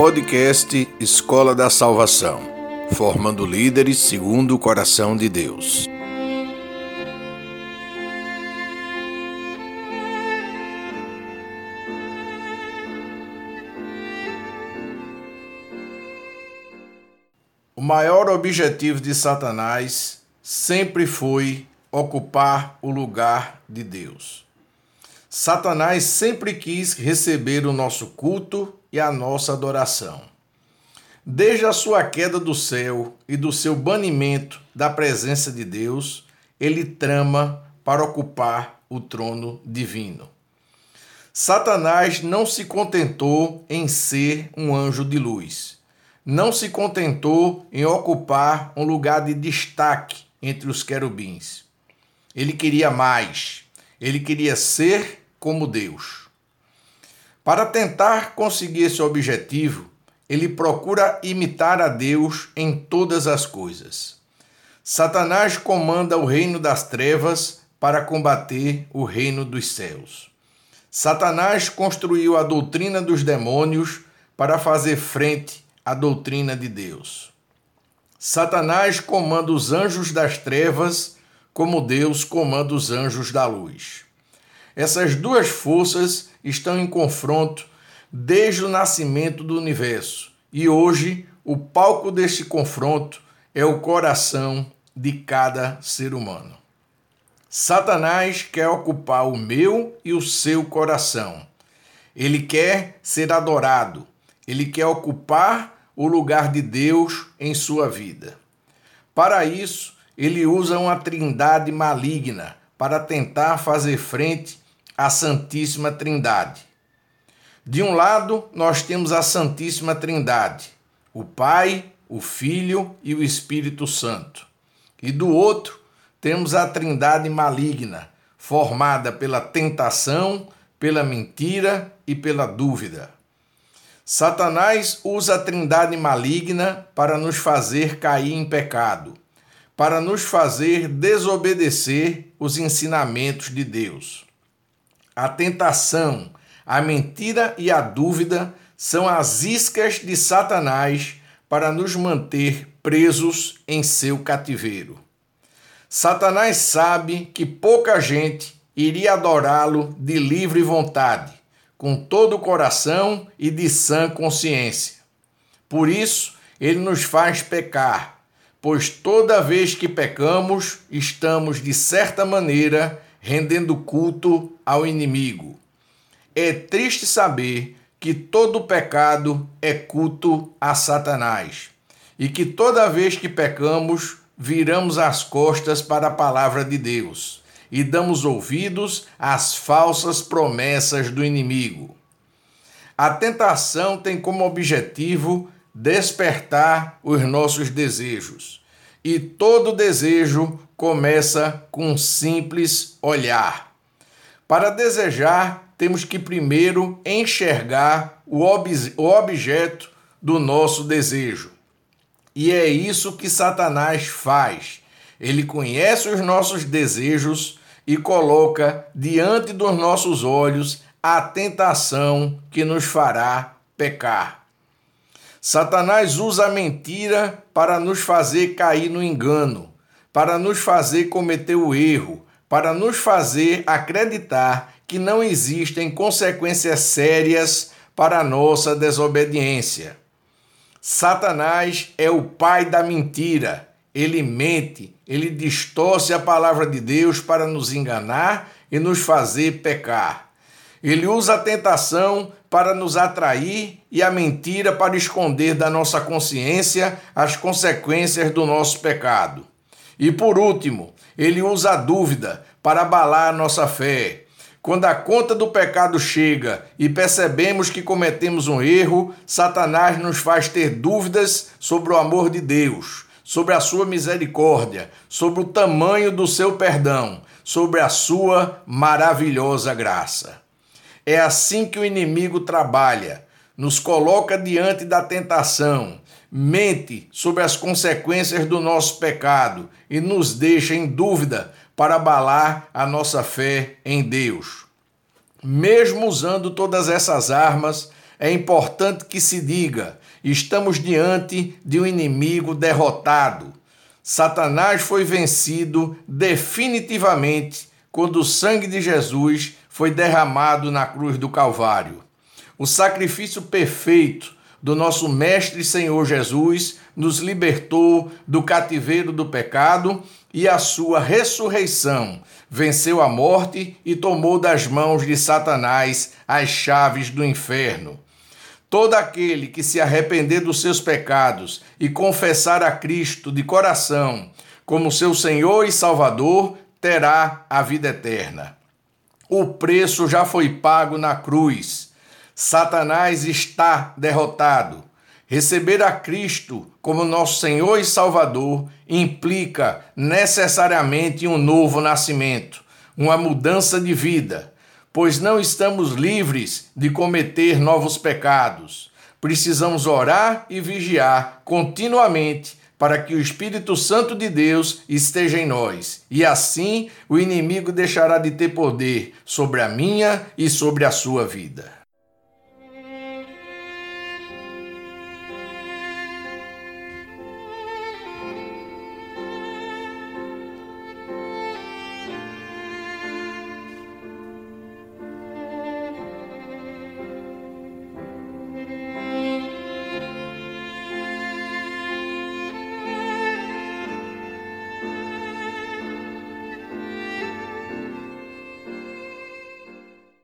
Podcast Escola da Salvação, formando líderes segundo o coração de Deus. O maior objetivo de Satanás sempre foi ocupar o lugar de Deus. Satanás sempre quis receber o nosso culto e a nossa adoração. Desde a sua queda do céu e do seu banimento da presença de Deus, ele trama para ocupar o trono divino. Satanás não se contentou em ser um anjo de luz. Não se contentou em ocupar um lugar de destaque entre os querubins. Ele queria mais. Ele queria ser como Deus. Para tentar conseguir esse objetivo, ele procura imitar a Deus em todas as coisas. Satanás comanda o reino das trevas para combater o reino dos céus. Satanás construiu a doutrina dos demônios para fazer frente à doutrina de Deus. Satanás comanda os anjos das trevas como Deus comanda os anjos da luz. Essas duas forças estão em confronto desde o nascimento do universo e hoje o palco deste confronto é o coração de cada ser humano. Satanás quer ocupar o meu e o seu coração. Ele quer ser adorado. Ele quer ocupar o lugar de Deus em sua vida. Para isso, ele usa uma trindade maligna para tentar fazer frente a Santíssima Trindade. De um lado, nós temos a Santíssima Trindade, o Pai, o Filho e o Espírito Santo. E do outro, temos a Trindade maligna, formada pela tentação, pela mentira e pela dúvida. Satanás usa a Trindade maligna para nos fazer cair em pecado, para nos fazer desobedecer os ensinamentos de Deus. A tentação, a mentira e a dúvida são as iscas de Satanás para nos manter presos em seu cativeiro. Satanás sabe que pouca gente iria adorá-lo de livre vontade, com todo o coração e de sã consciência. Por isso, ele nos faz pecar, pois toda vez que pecamos, estamos, de certa maneira, rendendo culto ao inimigo. É triste saber que todo pecado é culto a Satanás e que toda vez que pecamos, viramos as costas para a palavra de Deus e damos ouvidos às falsas promessas do inimigo. A tentação tem como objetivo despertar os nossos desejos, e todo desejo começa com um simples olhar. Para desejar, temos que primeiro enxergar o, ob o objeto do nosso desejo. E é isso que Satanás faz. Ele conhece os nossos desejos e coloca diante dos nossos olhos a tentação que nos fará pecar. Satanás usa a mentira para nos fazer cair no engano para nos fazer cometer o erro, para nos fazer acreditar que não existem consequências sérias para a nossa desobediência. Satanás é o pai da mentira. Ele mente, ele distorce a palavra de Deus para nos enganar e nos fazer pecar. Ele usa a tentação para nos atrair e a mentira para esconder da nossa consciência as consequências do nosso pecado. E por último, ele usa a dúvida para abalar a nossa fé. Quando a conta do pecado chega e percebemos que cometemos um erro, Satanás nos faz ter dúvidas sobre o amor de Deus, sobre a sua misericórdia, sobre o tamanho do seu perdão, sobre a sua maravilhosa graça. É assim que o inimigo trabalha, nos coloca diante da tentação, mente sobre as consequências do nosso pecado e nos deixa em dúvida para abalar a nossa fé em Deus. Mesmo usando todas essas armas, é importante que se diga: estamos diante de um inimigo derrotado. Satanás foi vencido definitivamente quando o sangue de Jesus foi derramado na cruz do Calvário. O sacrifício perfeito do nosso Mestre Senhor Jesus nos libertou do cativeiro do pecado e a sua ressurreição venceu a morte e tomou das mãos de Satanás as chaves do inferno. Todo aquele que se arrepender dos seus pecados e confessar a Cristo de coração como seu Senhor e Salvador terá a vida eterna. O preço já foi pago na cruz. Satanás está derrotado. Receber a Cristo como nosso Senhor e Salvador implica necessariamente um novo nascimento, uma mudança de vida, pois não estamos livres de cometer novos pecados. Precisamos orar e vigiar continuamente para que o Espírito Santo de Deus esteja em nós, e assim o inimigo deixará de ter poder sobre a minha e sobre a sua vida.